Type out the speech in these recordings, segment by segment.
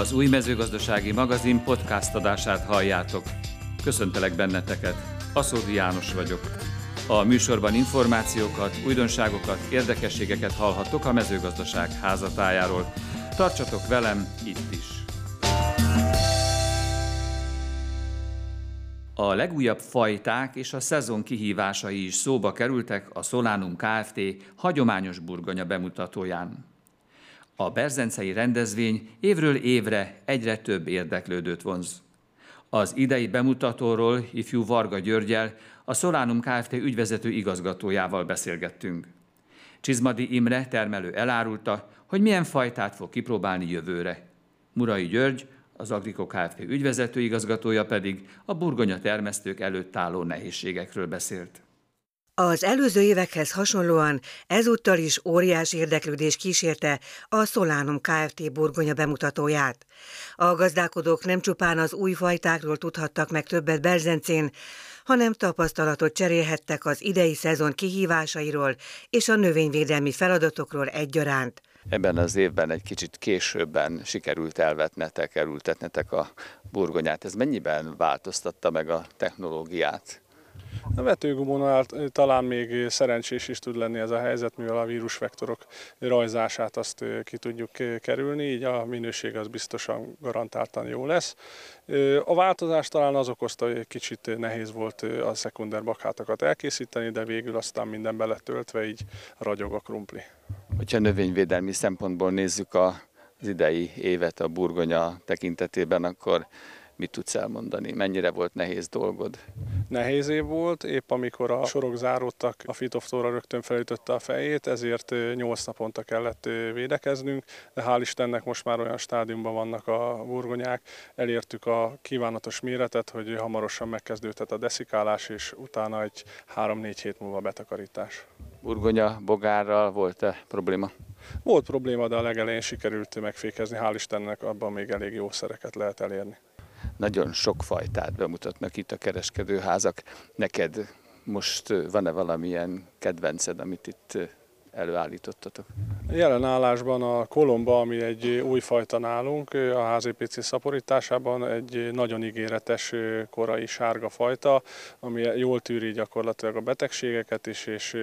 Az új mezőgazdasági magazin podcast adását halljátok. Köszöntelek benneteket, Aszódi János vagyok. A műsorban információkat, újdonságokat, érdekességeket hallhattok a mezőgazdaság házatájáról. Tartsatok velem itt is! A legújabb fajták és a szezon kihívásai is szóba kerültek a Solánum Kft. hagyományos burgonya bemutatóján. A berzencei rendezvény évről évre egyre több érdeklődőt vonz. Az idei bemutatóról ifjú Varga Györgyel, a Solánum Kft. ügyvezető igazgatójával beszélgettünk. Csizmadi Imre termelő elárulta, hogy milyen fajtát fog kipróbálni jövőre. Murai György, az Agriko Kft. ügyvezető igazgatója pedig a burgonya termesztők előtt álló nehézségekről beszélt. Az előző évekhez hasonlóan ezúttal is óriás érdeklődés kísérte a Solánum Kft. burgonya bemutatóját. A gazdálkodók nem csupán az új fajtákról tudhattak meg többet Berzencén, hanem tapasztalatot cserélhettek az idei szezon kihívásairól és a növényvédelmi feladatokról egyaránt. Ebben az évben egy kicsit későbben sikerült elvetnetek, elültetnetek a burgonyát. Ez mennyiben változtatta meg a technológiát? A vetőgumónál talán még szerencsés is tud lenni ez a helyzet, mivel a vírusvektorok rajzását azt ki tudjuk kerülni, így a minőség az biztosan garantáltan jó lesz. A változás talán az okozta, hogy kicsit nehéz volt a szekunder bakhátakat elkészíteni, de végül aztán minden beletöltve, így ragyog a krumpli. Hogyha növényvédelmi szempontból nézzük az idei évet a burgonya tekintetében, akkor mit tudsz elmondani? Mennyire volt nehéz dolgod? Nehéz év volt, épp amikor a sorok záródtak, a fitoftóra rögtön felütötte a fejét, ezért 8 naponta kellett védekeznünk, de hál' Istennek most már olyan stádiumban vannak a burgonyák, elértük a kívánatos méretet, hogy hamarosan megkezdődhet a deszikálás, és utána egy 3-4 hét múlva betakarítás. Burgonya bogárral volt-e probléma? Volt probléma, de a legelején sikerült megfékezni, hál' Istennek abban még elég jó szereket lehet elérni nagyon sok fajtát bemutatnak itt a kereskedőházak. Neked most van-e valamilyen kedvenced, amit itt előállítottatok? Jelen állásban a kolomba, ami egy új fajta nálunk, a HZPC szaporításában egy nagyon ígéretes korai sárga fajta, ami jól tűri gyakorlatilag a betegségeket is, és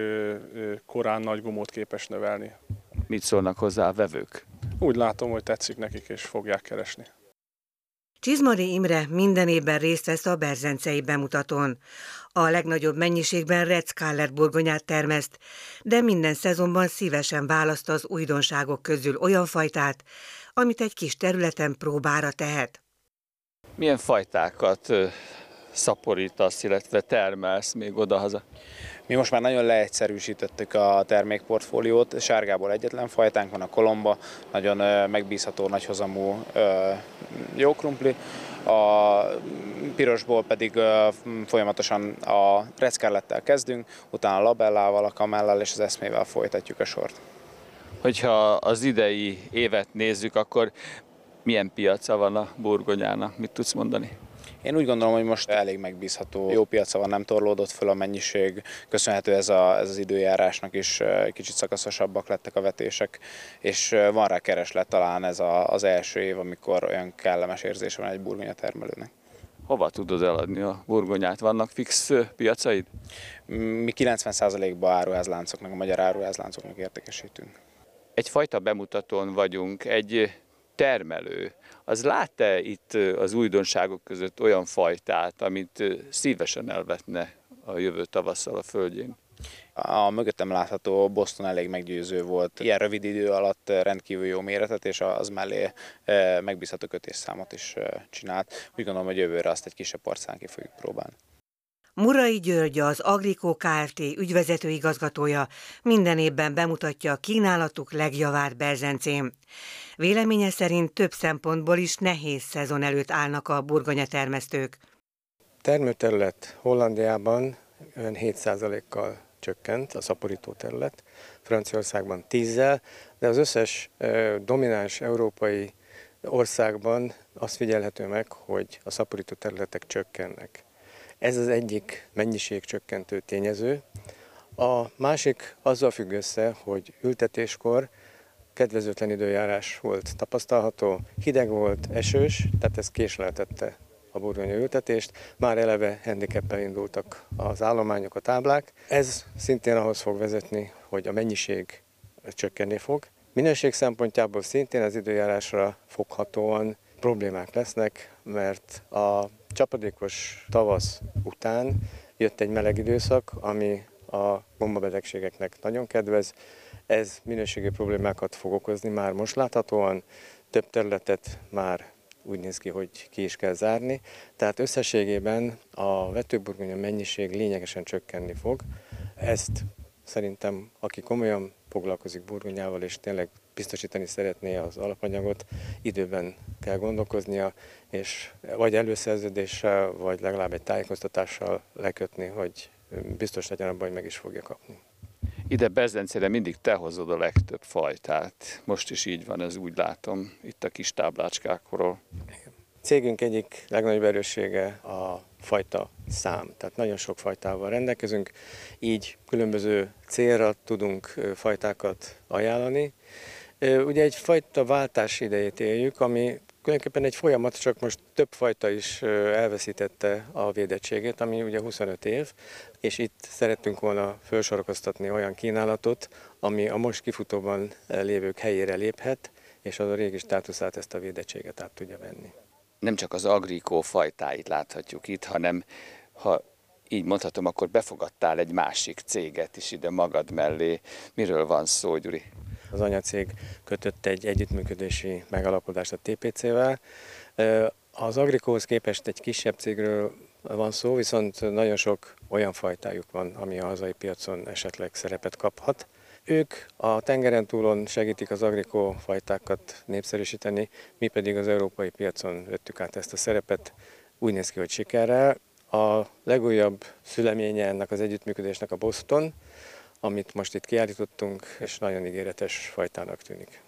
korán nagy gumót képes növelni. Mit szólnak hozzá a vevők? Úgy látom, hogy tetszik nekik, és fogják keresni. Csizmari Imre minden évben részt vesz a berzencei bemutatón. A legnagyobb mennyiségben Red burgonyát termeszt, de minden szezonban szívesen választ az újdonságok közül olyan fajtát, amit egy kis területen próbára tehet. Milyen fajtákat szaporítasz, illetve termelsz még odahaza? Mi most már nagyon leegyszerűsítettük a termékportfóliót, sárgából egyetlen fajtánk van a kolomba, nagyon megbízható, nagyhozamú jó krumpli, a pirosból pedig folyamatosan a reckerlettel kezdünk, utána a labellával, a kamellal és az eszmével folytatjuk a sort. Hogyha az idei évet nézzük, akkor milyen piaca van a burgonyának? Mit tudsz mondani? Én úgy gondolom, hogy most elég megbízható, jó piaca van, nem torlódott föl a mennyiség, köszönhető ez, a, ez az időjárásnak is, kicsit szakaszosabbak lettek a vetések, és van rá kereslet talán ez a, az első év, amikor olyan kellemes érzése van egy burgonya termelőnek. Hova tudod eladni a burgonyát? Vannak fix piacaid? Mi 90%-ban áruházláncoknak, a magyar áruházláncoknak értékesítünk. Egyfajta bemutatón vagyunk, egy termelő, az lát-e itt az újdonságok között olyan fajtát, amit szívesen elvetne a jövő tavasszal a földjén? A mögöttem látható Boston elég meggyőző volt. Ilyen rövid idő alatt rendkívül jó méretet, és az mellé megbízható kötésszámot is csinált. Úgy gondolom, hogy jövőre azt egy kisebb porcán ki fogjuk próbálni. Murai György, az Agrikó Kft. ügyvezető igazgatója minden évben bemutatja a kínálatuk legjavárt Berzencén. Véleménye szerint több szempontból is nehéz szezon előtt állnak a burgonya termesztők. Termőterület Hollandiában ön 7%-kal csökkent a szaporító terület, Franciaországban 10-zel, de az összes domináns európai országban azt figyelhető meg, hogy a szaporító területek csökkennek. Ez az egyik mennyiségcsökkentő tényező. A másik azzal függ össze, hogy ültetéskor kedvezőtlen időjárás volt tapasztalható, hideg volt, esős, tehát ez késleltette a burgonya ültetést. Már eleve handicappel indultak az állományok, a táblák. Ez szintén ahhoz fog vezetni, hogy a mennyiség csökkenni fog. Minőség szempontjából szintén az időjárásra foghatóan problémák lesznek, mert a csapadékos tavasz után jött egy meleg időszak, ami a gombabetegségeknek nagyon kedvez. Ez minőségi problémákat fog okozni már most láthatóan, több területet már úgy néz ki, hogy ki is kell zárni. Tehát összességében a vetőburgonya mennyiség lényegesen csökkenni fog. Ezt szerintem, aki komolyan foglalkozik burgonyával, és tényleg biztosítani szeretné az alapanyagot, időben kell gondolkoznia, és vagy előszerződéssel, vagy legalább egy tájékoztatással lekötni, hogy biztos legyen abban, hogy meg is fogja kapni. Ide Bezencére mindig te hozod a legtöbb fajtát. Most is így van, ez úgy látom, itt a kis táblácskákról. Cégünk egyik legnagyobb erőssége a fajta szám. Tehát nagyon sok fajtával rendelkezünk, így különböző célra tudunk fajtákat ajánlani. Ugye egy fajta váltás idejét éljük, ami tulajdonképpen egy folyamat, csak most több fajta is elveszítette a védettségét, ami ugye 25 év, és itt szerettünk volna felsorokoztatni olyan kínálatot, ami a most kifutóban lévők helyére léphet, és az a régi státuszát ezt a védettséget át tudja venni. Nem csak az agrikó fajtáit láthatjuk itt, hanem ha így mondhatom, akkor befogadtál egy másik céget is ide magad mellé. Miről van szó, Gyuri? Az anyacég kötött egy együttműködési megalapodást a TPC-vel. Az Agrikóhoz képest egy kisebb cégről van szó, viszont nagyon sok olyan fajtájuk van, ami a hazai piacon esetleg szerepet kaphat. Ők a tengeren túlon segítik az agrikó fajtákat népszerűsíteni, mi pedig az európai piacon vettük át ezt a szerepet. Úgy néz ki, hogy sikerrel. A legújabb szüleménye ennek az együttműködésnek a Boston, amit most itt kiállítottunk, és nagyon ígéretes fajtának tűnik.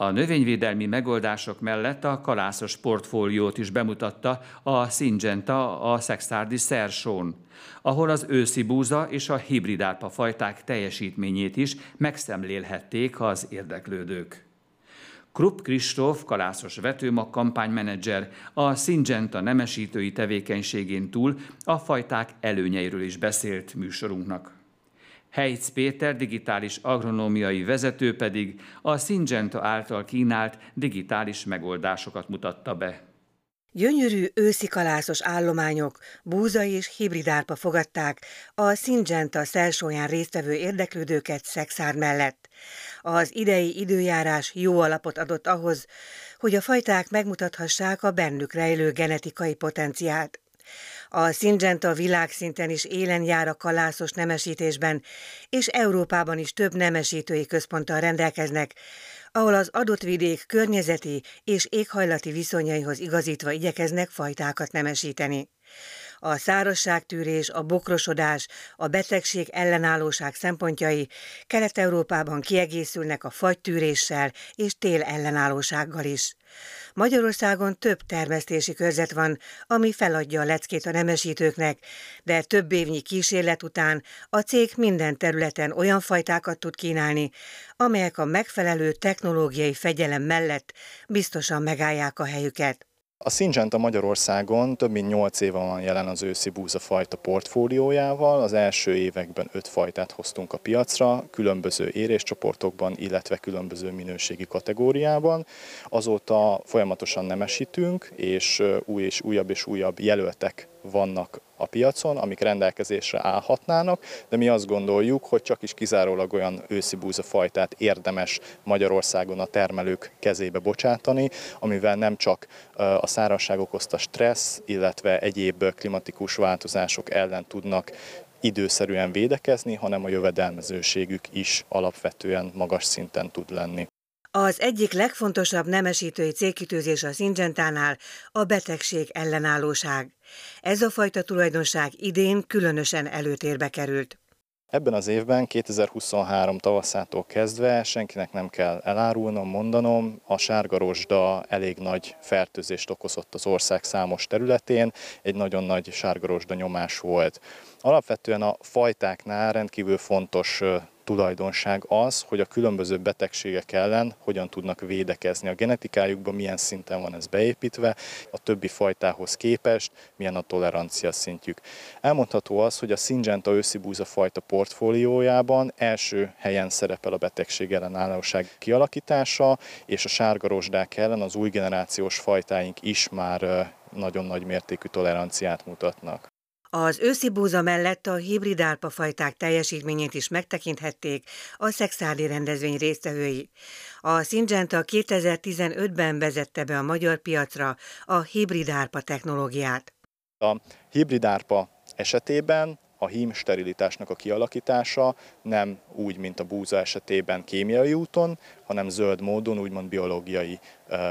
A növényvédelmi megoldások mellett a kalászos portfóliót is bemutatta a Syngenta a Sextardi Szersón, ahol az őszi búza és a hibridárpa fajták teljesítményét is megszemlélhették az érdeklődők. Krupp Kristóf, kalászos vetőmag kampánymenedzser, a Syngenta nemesítői tevékenységén túl a fajták előnyeiről is beszélt műsorunknak. Heic Péter digitális agronómiai vezető pedig a Syngenta által kínált digitális megoldásokat mutatta be. Gyönyörű őszi kalászos állományok, búza és hibridárpa fogadták a Syngenta szelsóján résztvevő érdeklődőket Szexár mellett. Az idei időjárás jó alapot adott ahhoz, hogy a fajták megmutathassák a bennük rejlő genetikai potenciált. A Syngenta világszinten is élen jár a kalászos nemesítésben, és Európában is több nemesítői központtal rendelkeznek, ahol az adott vidék környezeti és éghajlati viszonyaihoz igazítva igyekeznek fajtákat nemesíteni. A szárazságtűrés, a bokrosodás, a betegség ellenállóság szempontjai Kelet-Európában kiegészülnek a fagytűréssel és tél ellenállósággal is. Magyarországon több termesztési körzet van, ami feladja a leckét a nemesítőknek, de több évnyi kísérlet után a cég minden területen olyan fajtákat tud kínálni, amelyek a megfelelő technológiai fegyelem mellett biztosan megállják a helyüket. A Syngenta Magyarországon több mint 8 éve van jelen az őszi búzafajta portfóliójával. Az első években 5 fajtát hoztunk a piacra, különböző éréscsoportokban, illetve különböző minőségi kategóriában. Azóta folyamatosan nemesítünk, és új és újabb és újabb jelöltek vannak a piacon, amik rendelkezésre állhatnának, de mi azt gondoljuk, hogy csak is kizárólag olyan őszi fajtát érdemes Magyarországon a termelők kezébe bocsátani, amivel nem csak a szárazság okozta stressz, illetve egyéb klimatikus változások ellen tudnak időszerűen védekezni, hanem a jövedelmezőségük is alapvetően magas szinten tud lenni. Az egyik legfontosabb nemesítői célkitűzés a Syngentánál a betegség ellenállóság. Ez a fajta tulajdonság idén különösen előtérbe került. Ebben az évben, 2023 tavaszától kezdve senkinek nem kell elárulnom, mondanom, a sárgarosda elég nagy fertőzést okozott az ország számos területén, egy nagyon nagy sárgarosda nyomás volt. Alapvetően a fajtáknál rendkívül fontos tulajdonság az, hogy a különböző betegségek ellen hogyan tudnak védekezni. A genetikájukban milyen szinten van ez beépítve, a többi fajtához képest milyen a tolerancia szintjük. Elmondható az, hogy a Syngenta őszibúza fajta portfóliójában első helyen szerepel a betegség ellenállóság kialakítása, és a sárga rozsdák ellen az új generációs fajtáink is már nagyon nagy mértékű toleranciát mutatnak. Az őszi búza mellett a hibrid árpafajták teljesítményét is megtekinthették a szexádi rendezvény résztvevői. A Syngenta 2015-ben vezette be a magyar piacra a hibrid technológiát. A hibrid esetében a hím sterilitásnak a kialakítása nem úgy, mint a búza esetében kémiai úton, hanem zöld módon, úgymond biológiai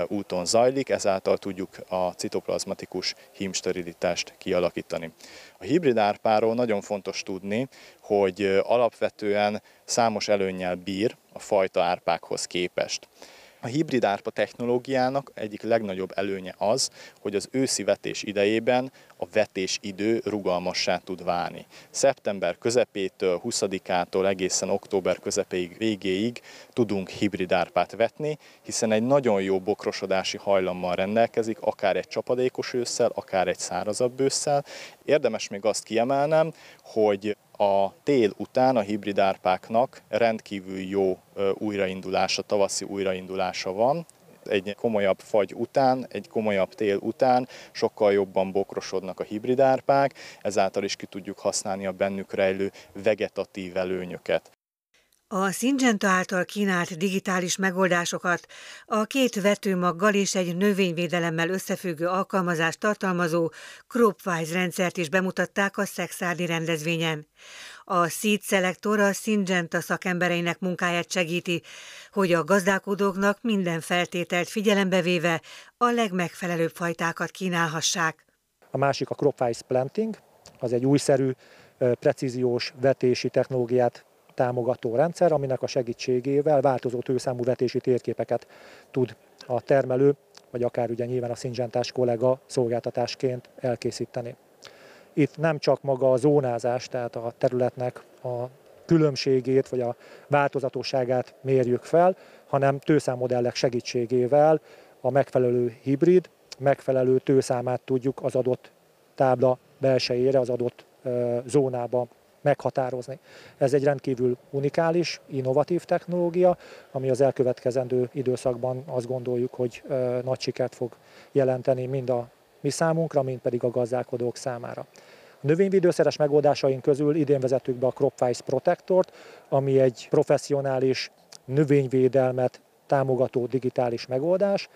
úton zajlik, ezáltal tudjuk a citoplazmatikus hímsterilitást kialakítani. A hibrid árpáról nagyon fontos tudni, hogy alapvetően számos előnnyel bír a fajta árpákhoz képest. A hibrid árpa technológiának egyik legnagyobb előnye az, hogy az őszi vetés idejében a vetés idő rugalmassá tud válni. Szeptember közepétől, 20-ától egészen október közepéig, végéig tudunk hibrid árpát vetni, hiszen egy nagyon jó bokrosodási hajlammal rendelkezik, akár egy csapadékos ősszel, akár egy szárazabb ősszel. Érdemes még azt kiemelnem, hogy a tél után a hibrid árpáknak rendkívül jó újraindulása, tavaszi újraindulása van, egy komolyabb fagy után, egy komolyabb tél után sokkal jobban bokrosodnak a hibrid árpák, ezáltal is ki tudjuk használni a bennük rejlő vegetatív előnyöket. A Syngenta által kínált digitális megoldásokat a két vetőmaggal és egy növényvédelemmel összefüggő alkalmazást tartalmazó CropWise rendszert is bemutatták a Szexádi rendezvényen. A Seed Selector a Syngenta szakembereinek munkáját segíti, hogy a gazdálkodóknak minden feltételt figyelembe véve a legmegfelelőbb fajtákat kínálhassák. A másik a CropWise Planting, az egy újszerű, precíziós vetési technológiát támogató rendszer, aminek a segítségével változó tőszámú vetési térképeket tud a termelő, vagy akár ugye nyilván a szinzsentás kollega szolgáltatásként elkészíteni. Itt nem csak maga a zónázás, tehát a területnek a különbségét vagy a változatosságát mérjük fel, hanem tőszámmodellek segítségével a megfelelő hibrid, megfelelő tőszámát tudjuk az adott tábla belsejére, az adott zónába meghatározni. Ez egy rendkívül unikális, innovatív technológia, ami az elkövetkezendő időszakban azt gondoljuk, hogy nagy sikert fog jelenteni mind a mi számunkra, mind pedig a gazdálkodók számára. A növényvédőszeres megoldásaink közül idén vezettük be a CropWise Protectort, ami egy professzionális növényvédelmet támogató digitális megoldás.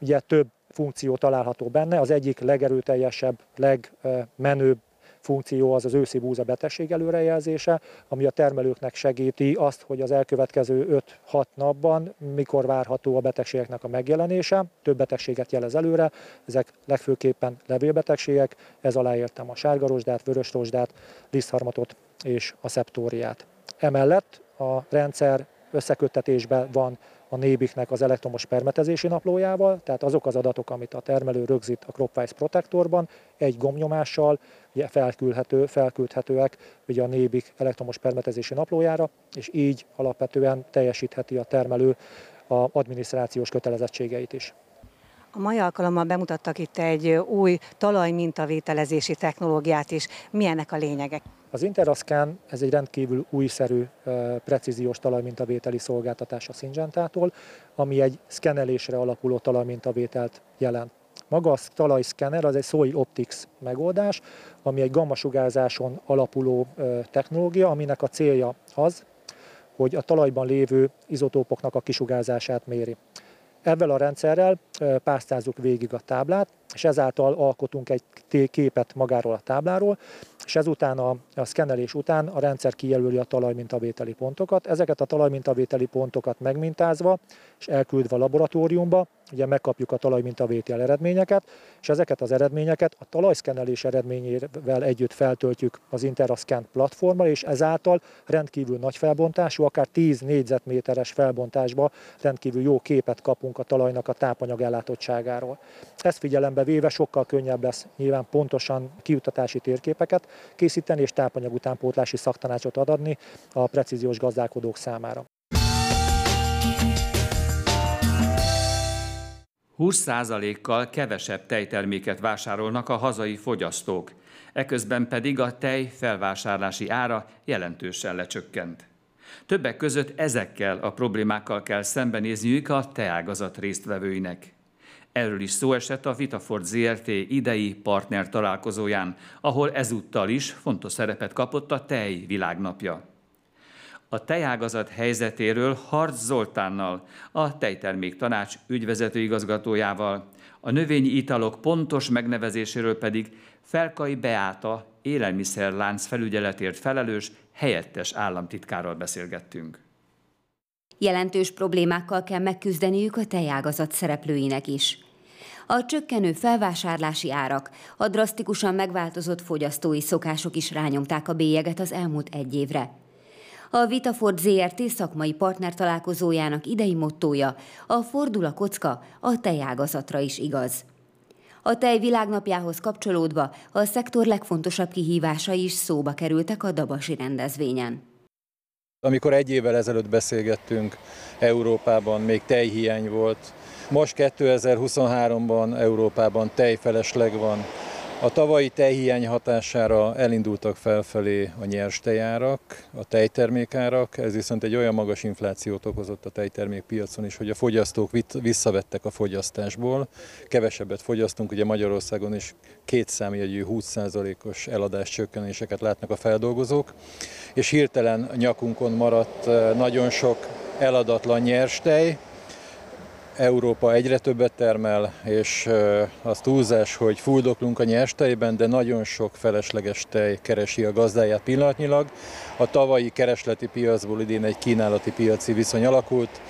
Ugye több funkció található benne, az egyik legerőteljesebb, legmenőbb funkció az az őszi búza betegség előrejelzése, ami a termelőknek segíti azt, hogy az elkövetkező 5-6 napban mikor várható a betegségeknek a megjelenése. Több betegséget jelez előre, ezek legfőképpen levélbetegségek, ez alá értem a sárgarosdát, vörösrosdát, lisztharmatot és a szeptóriát. Emellett a rendszer összeköttetésben van a nébiknek az elektromos permetezési naplójával, tehát azok az adatok, amit a termelő rögzít a CropWise protektorban, egy gomnyomással felküldhető, felküldhetőek ugye a nébik elektromos permetezési naplójára, és így alapvetően teljesítheti a termelő a adminisztrációs kötelezettségeit is. A mai alkalommal bemutattak itt egy új talajmintavételezési technológiát is. Milyennek a lényegek? Az Interascan ez egy rendkívül újszerű, precíziós talajmintavételi szolgáltatás a Syngentától, ami egy szkenelésre alapuló talajmintavételt jelent. Maga a talajszkenner az egy Soil Optics megoldás, ami egy gammasugárzáson alapuló technológia, aminek a célja az, hogy a talajban lévő izotópoknak a kisugárzását méri. Ezzel a rendszerrel pásztázzuk végig a táblát, és ezáltal alkotunk egy képet magáról a tábláról, és ezután a, a szkennelés után a rendszer kijelöli a talajmintavételi pontokat. Ezeket a talajmintavételi pontokat megmintázva és elküldve a laboratóriumba, ugye megkapjuk a talajmintavétel eredményeket, és ezeket az eredményeket a talajszkennelés eredményével együtt feltöltjük az Interascan platformra, és ezáltal rendkívül nagy felbontású, akár 10 négyzetméteres felbontásba rendkívül jó képet kapunk a talajnak a tápanyag ellátottságáról. Ezt figyelembe véve sokkal könnyebb lesz nyilván pontosan kiutatási térképeket készíteni és tápanyag utánpótlási szaktanácsot adni a precíziós gazdálkodók számára. 20%-kal kevesebb tejterméket vásárolnak a hazai fogyasztók, eközben pedig a tej felvásárlási ára jelentősen lecsökkent. Többek között ezekkel a problémákkal kell szembenézniük a teágazat résztvevőinek. Erről is szó esett a Vitaford ZRT idei partner találkozóján, ahol ezúttal is fontos szerepet kapott a tej világnapja. A tejágazat helyzetéről Harc Zoltánnal, a Tejtermék Tanács ügyvezető igazgatójával, a növényi italok pontos megnevezéséről pedig Felkai Beáta élelmiszerlánc felügyeletért felelős helyettes államtitkárral beszélgettünk. Jelentős problémákkal kell megküzdeniük a tejágazat szereplőinek is. A csökkenő felvásárlási árak, a drasztikusan megváltozott fogyasztói szokások is rányomták a bélyeget az elmúlt egy évre. A Vitaford ZRT szakmai partner találkozójának idei mottója a fordul a kocka a tejágazatra is igaz. A tej világnapjához kapcsolódva a szektor legfontosabb kihívásai is szóba kerültek a Dabasi rendezvényen. Amikor egy évvel ezelőtt beszélgettünk, Európában még tejhiány volt, most 2023-ban Európában tejfelesleg van. A tavalyi tejhiány hatására elindultak felfelé a nyers tejárak, a tejtermékárak, ez viszont egy olyan magas inflációt okozott a tejtermék piacon is, hogy a fogyasztók visszavettek a fogyasztásból, kevesebbet fogyasztunk, ugye Magyarországon is két számjegyű 20%-os eladás csökkenéseket látnak a feldolgozók, és hirtelen nyakunkon maradt eh, nagyon sok eladatlan nyers tej, Európa egyre többet termel, és az túlzás, hogy fuldoklunk a nyers tejben, de nagyon sok felesleges tej keresi a gazdáját pillanatnyilag. A tavalyi keresleti piacból idén egy kínálati piaci viszony alakult.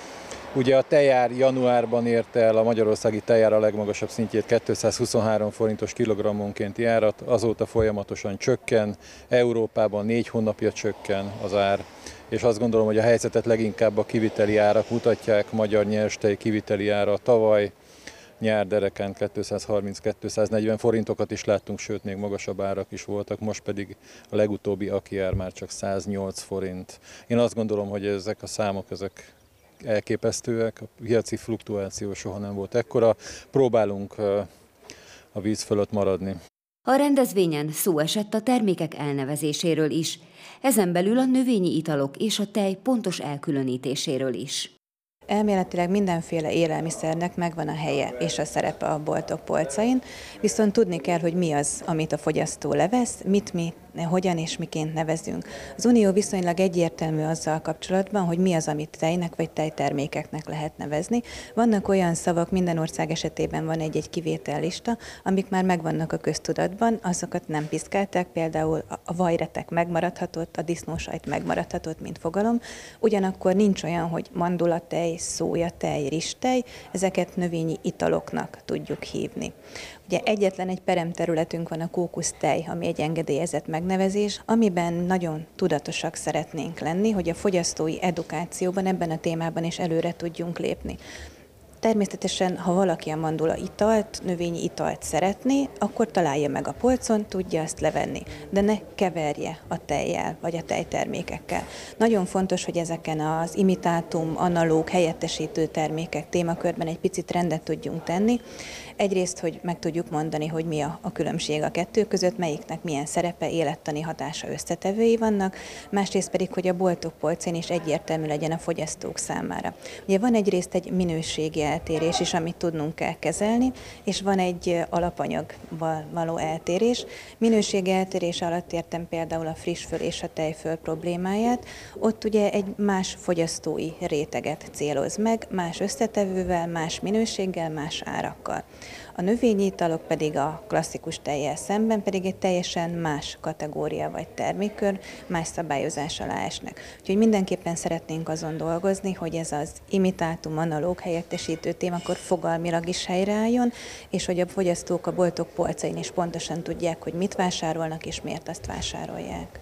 Ugye a tejár januárban érte el a magyarországi tejár a legmagasabb szintjét 223 forintos kilogrammonkénti árat, azóta folyamatosan csökken, Európában négy hónapja csökken az ár és azt gondolom, hogy a helyzetet leginkább a kiviteli árak mutatják, magyar nyerstej kiviteli ára tavaly, nyár dereken 230-240 forintokat is láttunk, sőt még magasabb árak is voltak, most pedig a legutóbbi aki ár már csak 108 forint. Én azt gondolom, hogy ezek a számok, ezek elképesztőek, a piaci fluktuáció soha nem volt ekkora. Próbálunk a víz fölött maradni. A rendezvényen szó esett a termékek elnevezéséről is, ezen belül a növényi italok és a tej pontos elkülönítéséről is. Elméletileg mindenféle élelmiszernek megvan a helye és a szerepe a boltok polcain, viszont tudni kell, hogy mi az, amit a fogyasztó levesz, mit mi hogyan és miként nevezünk. Az Unió viszonylag egyértelmű azzal kapcsolatban, hogy mi az, amit tejnek vagy tejtermékeknek lehet nevezni. Vannak olyan szavak, minden ország esetében van egy-egy kivétellista, amik már megvannak a köztudatban, azokat nem piszkálták, például a vajretek megmaradhatott, a disznósajt megmaradhatott, mint fogalom. Ugyanakkor nincs olyan, hogy mandulatej, szójatej, ristej, ezeket növényi italoknak tudjuk hívni. Ugye egyetlen egy peremterületünk van a kókusztej, ami egy engedélyezett megnevezés, amiben nagyon tudatosak szeretnénk lenni, hogy a fogyasztói edukációban ebben a témában is előre tudjunk lépni. Természetesen, ha valaki a mandula italt, növényi italt szeretné, akkor találja meg a polcon, tudja azt levenni, de ne keverje a tejjel vagy a tejtermékekkel. Nagyon fontos, hogy ezeken az imitátum, analóg, helyettesítő termékek témakörben egy picit rendet tudjunk tenni, Egyrészt, hogy meg tudjuk mondani, hogy mi a, a különbség a kettő között, melyiknek milyen szerepe, élettani hatása összetevői vannak, másrészt pedig, hogy a boltok polcén is egyértelmű legyen a fogyasztók számára. Ugye van egyrészt egy minőségi eltérés is, amit tudnunk kell kezelni, és van egy alapanyagval való eltérés. Minőségi eltérés alatt értem például a friss föl és a tejföl problémáját. Ott ugye egy más fogyasztói réteget céloz meg, más összetevővel, más minőséggel, más árakkal. A növényi italok pedig a klasszikus tejjel szemben pedig egy teljesen más kategória vagy termékkör, más szabályozás alá esnek. Úgyhogy mindenképpen szeretnénk azon dolgozni, hogy ez az imitátum, analóg helyettesítő témakor fogalmilag is helyreálljon, és hogy a fogyasztók a boltok polcain is pontosan tudják, hogy mit vásárolnak és miért azt vásárolják.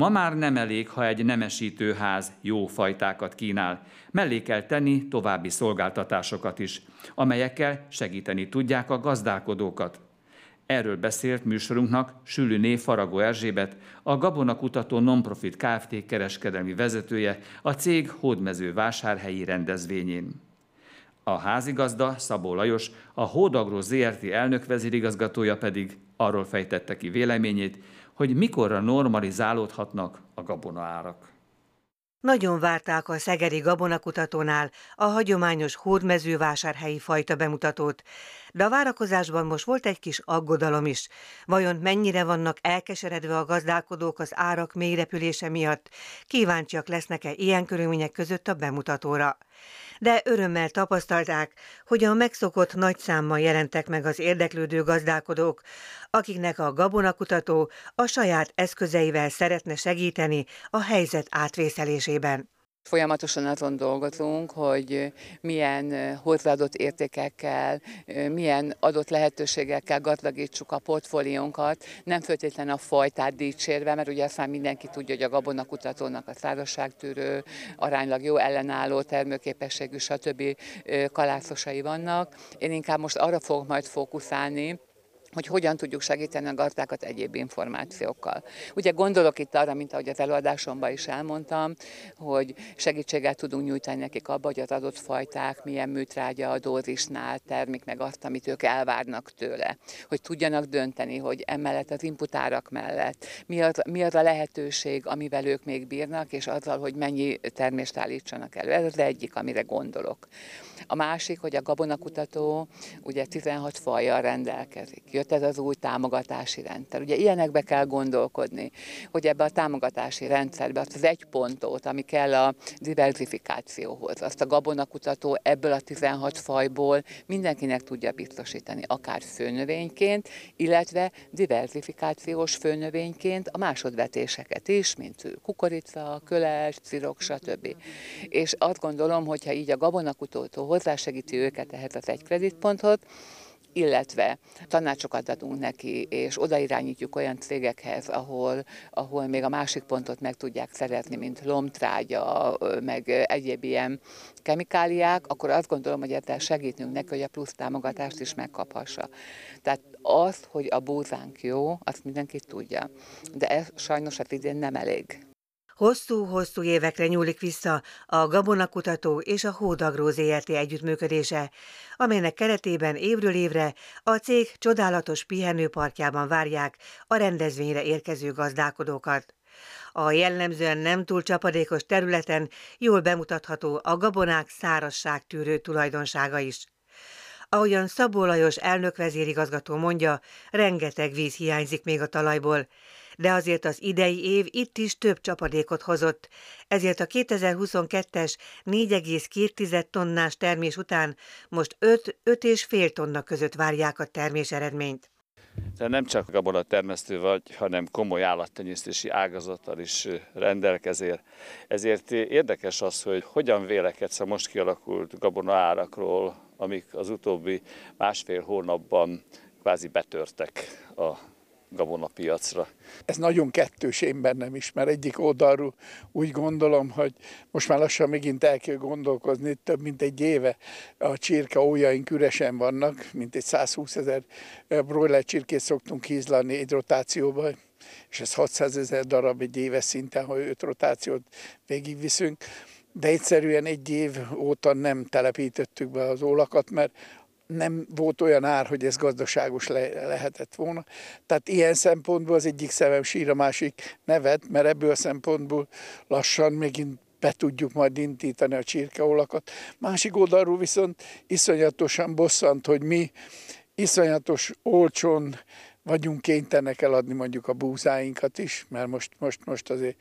Ma már nem elég, ha egy nemesítőház jó fajtákat kínál. Mellé kell tenni további szolgáltatásokat is, amelyekkel segíteni tudják a gazdálkodókat. Erről beszélt műsorunknak Sülüné Faragó Erzsébet, a Gabona Kutató Nonprofit Kft. kereskedelmi vezetője a cég hódmező vásárhelyi rendezvényén. A házigazda Szabó Lajos, a Hódagró ZRT elnök vezérigazgatója pedig arról fejtette ki véleményét, hogy mikorra normalizálódhatnak a gabonaárak. Nagyon várták a Szegeri Gabonakutatónál a hagyományos hódmezővásárhelyi fajta bemutatót, de a várakozásban most volt egy kis aggodalom is. Vajon mennyire vannak elkeseredve a gazdálkodók az árak mélyrepülése miatt? Kíváncsiak lesznek-e ilyen körülmények között a bemutatóra? de örömmel tapasztalták, hogy a megszokott nagy számmal jelentek meg az érdeklődő gazdálkodók, akiknek a gabonakutató a saját eszközeivel szeretne segíteni a helyzet átvészelésében. Folyamatosan azon dolgozunk, hogy milyen hozzáadott értékekkel, milyen adott lehetőségekkel gazdagítsuk a portfóliónkat, nem feltétlenül a fajtát dicsérve, mert ugye aztán mindenki tudja, hogy a gabonakutatónak a szárazságtűrő, aránylag jó ellenálló termőképességű, stb. kalászosai vannak. Én inkább most arra fogok majd fókuszálni, hogy hogyan tudjuk segíteni a gazdákat egyéb információkkal. Ugye gondolok itt arra, mint ahogy az előadásomban is elmondtam, hogy segítséget tudunk nyújtani nekik abba, hogy az adott fajták milyen műtrágya a dózisnál termik meg azt, amit ők elvárnak tőle. Hogy tudjanak dönteni, hogy emellett az inputárak mellett mi az, mi az a lehetőség, amivel ők még bírnak, és azzal, hogy mennyi termést állítsanak elő. Ez az egyik, amire gondolok. A másik, hogy a gabonakutató ugye 16 fajjal rendelkezik. Jött ez az új támogatási rendszer. Ugye ilyenekbe kell gondolkodni, hogy ebbe a támogatási rendszerbe azt az egy pontot, ami kell a diversifikációhoz, azt a gabonakutató ebből a 16 fajból mindenkinek tudja biztosítani, akár főnövényként, illetve diversifikációs főnövényként a másodvetéseket is, mint kukorica, köles, cirok, stb. És azt gondolom, hogyha így a gabonakutató hozzásegíti őket ehhez az egy kreditponthoz, illetve tanácsokat adunk neki, és odairányítjuk olyan cégekhez, ahol, ahol még a másik pontot meg tudják szerezni, mint lomtrágya, meg egyéb ilyen kemikáliák, akkor azt gondolom, hogy ezzel segítünk neki, hogy a plusz támogatást is megkaphassa. Tehát az, hogy a búzánk jó, azt mindenki tudja. De ez sajnos az idén nem elég. Hosszú-hosszú évekre nyúlik vissza a Gabonakutató és a Hódagró ZRT együttműködése, amelynek keretében évről évre a cég csodálatos pihenőparkjában várják a rendezvényre érkező gazdálkodókat. A jellemzően nem túl csapadékos területen jól bemutatható a gabonák szárasságtűrő tulajdonsága is. Ahogyan Szabó Lajos elnökvezérigazgató mondja, rengeteg víz hiányzik még a talajból, de azért az idei év itt is több csapadékot hozott, ezért a 2022-es 4,2 tonnás termés után most 5-5,5 tonna között várják a termés eredményt. De nem csak gabona termesztő vagy, hanem komoly állattenyésztési ágazattal is rendelkezél. Ezért érdekes az, hogy hogyan vélekedsz a most kialakult gabona árakról, amik az utóbbi másfél hónapban kvázi betörtek a gabonapiacra. Ez nagyon kettős én bennem is, mert egyik oldalról úgy gondolom, hogy most már lassan megint el kell gondolkozni, több mint egy éve a csirka ójaink üresen vannak, mint egy 120 ezer broiler csirkét szoktunk hízlani egy rotációban, és ez 600 ezer darab egy éves szinten, ha öt rotációt végigviszünk de egyszerűen egy év óta nem telepítettük be az ólakat, mert nem volt olyan ár, hogy ez gazdaságos le- lehetett volna. Tehát ilyen szempontból az egyik szemem sír, a másik nevet, mert ebből a szempontból lassan megint be tudjuk majd intítani a csirkeolakat. Másik oldalról viszont iszonyatosan bosszant, hogy mi iszonyatos olcsón vagyunk kénytelenek eladni mondjuk a búzáinkat is, mert most, most, most azért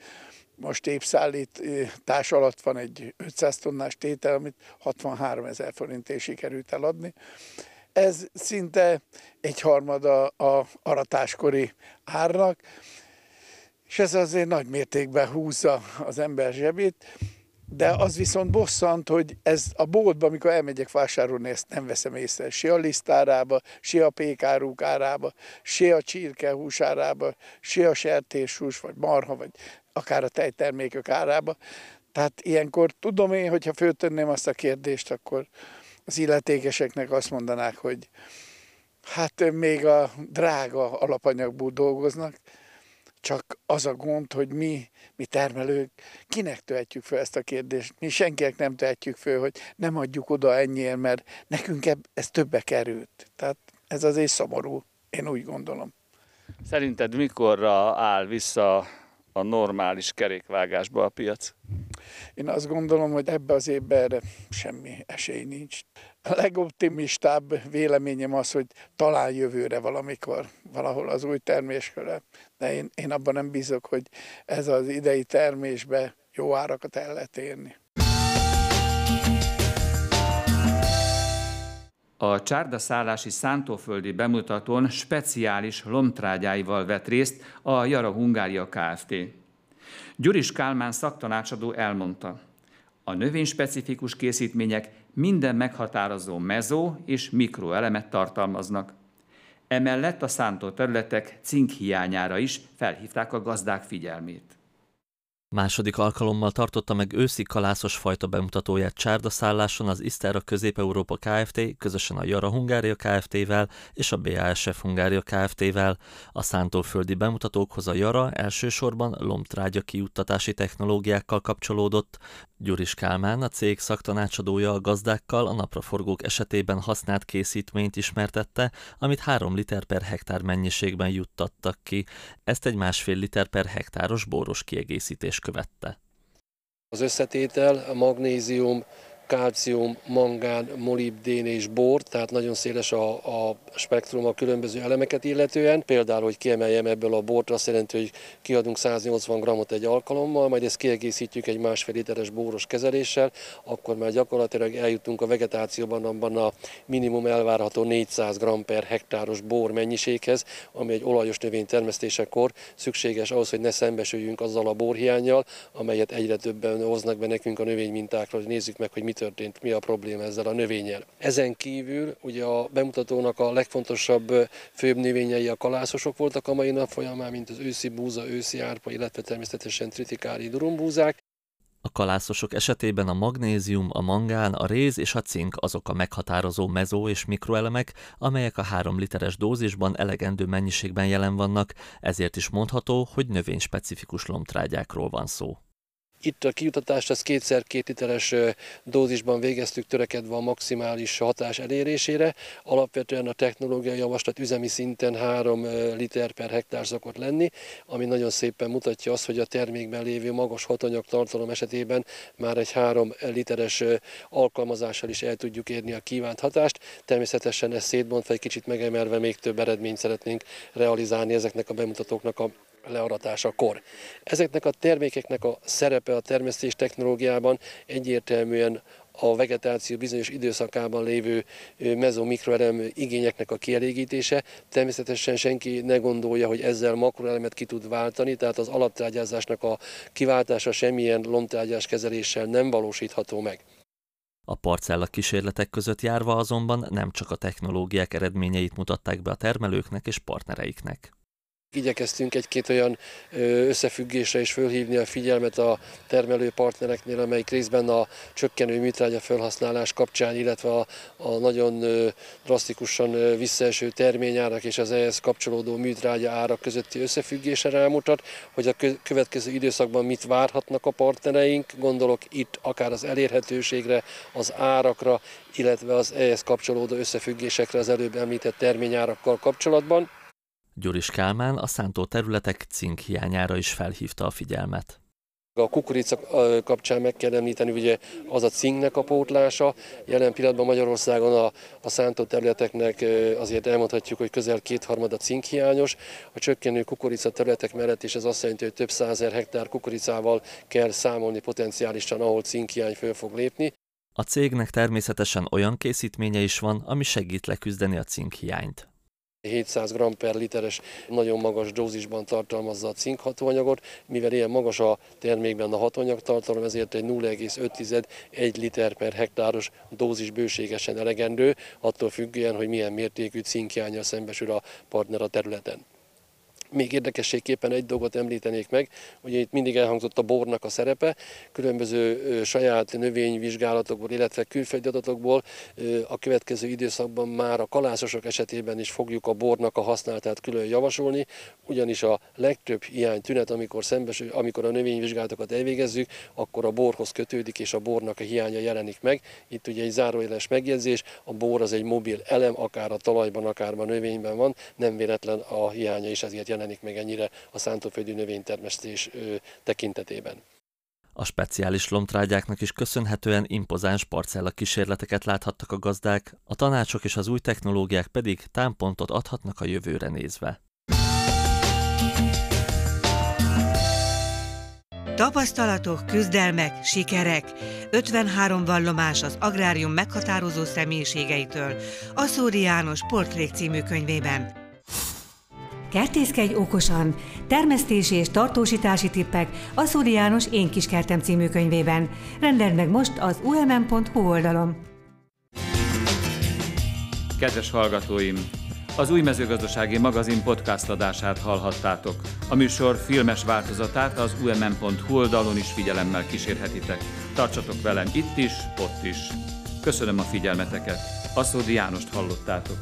most társ alatt van egy 500 tonnás tétel, amit 63 ezer forintért sikerült eladni. Ez szinte egy harmada a aratáskori árnak, és ez azért nagy mértékben húzza az ember zsebét, de az viszont bosszant, hogy ez a boltba, amikor elmegyek vásárolni, ezt nem veszem észre. Se a lisztárába, se a pékáruk árába, se a csirke húsárába, se a sertéshús, vagy marha, vagy akár a tejtermékek árába. Tehát ilyenkor tudom én, hogyha föltenném azt a kérdést, akkor az illetékeseknek azt mondanák, hogy hát még a drága alapanyagból dolgoznak, csak az a gond, hogy mi, mi termelők, kinek tehetjük fel ezt a kérdést? Mi senkinek nem tehetjük föl, hogy nem adjuk oda ennyiért, mert nekünk ez többe került. Tehát ez azért szomorú, én úgy gondolom. Szerinted mikorra áll vissza a normális kerékvágásba a piac? Én azt gondolom, hogy ebbe az évben erre semmi esély nincs. A legoptimistább véleményem az, hogy talán jövőre valamikor, valahol az új terméskörre, de én, én abban nem bízok, hogy ez az idei termésbe jó árakat el lehet érni. A csárdaszállási szántóföldi bemutatón speciális lomtrágyáival vett részt a Jara Hungária Kft. Gyuris Kálmán szaktanácsadó elmondta, a növényspecifikus készítmények minden meghatározó mezó és mikroelemet tartalmaznak. Emellett a szántó területek cink hiányára is felhívták a gazdák figyelmét. Második alkalommal tartotta meg őszi kalászos fajta bemutatóját Csárdaszálláson az Isztára Közép-Európa Kft. közösen a Jara Hungária Kft-vel és a BASF Hungária Kft-vel. A szántóföldi bemutatókhoz a Jara elsősorban lombtrágya kiuttatási technológiákkal kapcsolódott. Gyuris Kálmán, a cég szaktanácsadója a gazdákkal a napraforgók esetében használt készítményt ismertette, amit 3 liter per hektár mennyiségben juttattak ki. Ezt egy másfél liter per hektáros bóros kiegészítés követte. Az összetétel, a magnézium, kálcium, mangán, molibdén és bor, tehát nagyon széles a, a spektrum a különböző elemeket illetően. Például, hogy kiemeljem ebből a bort, azt jelenti, hogy kiadunk 180 grammot egy alkalommal, majd ezt kiegészítjük egy másfél literes bóros kezeléssel, akkor már gyakorlatilag eljutunk a vegetációban abban a minimum elvárható 400 gram per hektáros bor mennyiséghez, ami egy olajos növény termesztésekor szükséges ahhoz, hogy ne szembesüljünk azzal a borhiányjal, amelyet egyre többen hoznak be nekünk a növénymintákra, hogy nézzük meg, hogy mit történt, mi a probléma ezzel a növényel. Ezen kívül ugye a bemutatónak a legfontosabb főbb növényei a kalászosok voltak a mai nap folyamán, mint az őszi búza, őszi árpa, illetve természetesen tritikári durumbúzák. A kalászosok esetében a magnézium, a mangán, a réz és a cink azok a meghatározó mezó és mikroelemek, amelyek a 3 literes dózisban elegendő mennyiségben jelen vannak, ezért is mondható, hogy növényspecifikus lomtrágyákról van szó. Itt a kijutatást az kétszer két literes dózisban végeztük, törekedve a maximális hatás elérésére. Alapvetően a technológiai javaslat üzemi szinten 3 liter per hektár szokott lenni, ami nagyon szépen mutatja azt, hogy a termékben lévő magas hatanyag tartalom esetében már egy 3 literes alkalmazással is el tudjuk érni a kívánt hatást. Természetesen ezt szétbontva egy kicsit megemelve még több eredményt szeretnénk realizálni ezeknek a bemutatóknak a learatásakor. Ezeknek a termékeknek a szerepe a termesztés technológiában egyértelműen a vegetáció bizonyos időszakában lévő mezomikroelem igényeknek a kielégítése. Természetesen senki ne gondolja, hogy ezzel makroelemet ki tud váltani, tehát az alaptrágyázásnak a kiváltása semmilyen lomtrágyás kezeléssel nem valósítható meg. A parcella kísérletek között járva azonban nem csak a technológiák eredményeit mutatták be a termelőknek és partnereiknek. Igyekeztünk egy-két olyan összefüggésre is fölhívni a figyelmet a termelő partnereknél, amelyik részben a csökkenő műtrágya felhasználás kapcsán, illetve a, a nagyon drasztikusan visszaeső terményárak és az ehhez kapcsolódó műtrágya árak közötti összefüggésre rámutat, hogy a következő időszakban mit várhatnak a partnereink, gondolok itt akár az elérhetőségre, az árakra, illetve az ehhez kapcsolódó összefüggésekre az előbb említett terményárakkal kapcsolatban. Gyuris Kálmán a szántó területek cink hiányára is felhívta a figyelmet. A kukorica kapcsán meg kell említeni, ugye az a cinknek a pótlása. Jelen pillanatban Magyarországon a, a szántó területeknek azért elmondhatjuk, hogy közel kétharmada cinkhiányos. A csökkenő kukorica területek mellett is ez azt jelenti, hogy több százer hektár kukoricával kell számolni potenciálisan, ahol cinkhiány föl fog lépni. A cégnek természetesen olyan készítménye is van, ami segít leküzdeni a cinkhiányt. 700 g per literes nagyon magas dózisban tartalmazza a cink hatóanyagot, mivel ilyen magas a termékben a hatóanyag tartalom, ezért egy 0,5-1 liter per hektáros dózis bőségesen elegendő, attól függően, hogy milyen mértékű cinkjányjal szembesül a partner a területen. Még érdekességképpen egy dolgot említenék meg, hogy itt mindig elhangzott a bornak a szerepe, különböző saját növényvizsgálatokból, illetve külföldi adatokból a következő időszakban már a kalászosok esetében is fogjuk a bornak a használatát külön javasolni, ugyanis a legtöbb hiány tünet, amikor, szembesül, amikor a növényvizsgálatokat elvégezzük, akkor a borhoz kötődik, és a bornak a hiánya jelenik meg. Itt ugye egy zárójeles megjegyzés, a bor az egy mobil elem, akár a talajban, akár a növényben van, nem véletlen a hiánya is ezért jelenik jelenik meg ennyire a szántóföldi növénytermesztés tekintetében. A speciális lomtrágyáknak is köszönhetően impozáns parcella kísérleteket láthattak a gazdák, a tanácsok és az új technológiák pedig támpontot adhatnak a jövőre nézve. Tapasztalatok, küzdelmek, sikerek. 53 vallomás az agrárium meghatározó személyiségeitől. A Szóri János Portrék című könyvében. Kertészkedj okosan! Termesztési és tartósítási tippek a Szóri János Én kis kertem című könyvében. Rendeld meg most az umm.hu oldalon. Kedves hallgatóim! Az új mezőgazdasági magazin podcast adását hallhattátok. A műsor filmes változatát az umm.hu oldalon is figyelemmel kísérhetitek. Tartsatok velem itt is, ott is. Köszönöm a figyelmeteket. Aszódi Jánost hallottátok.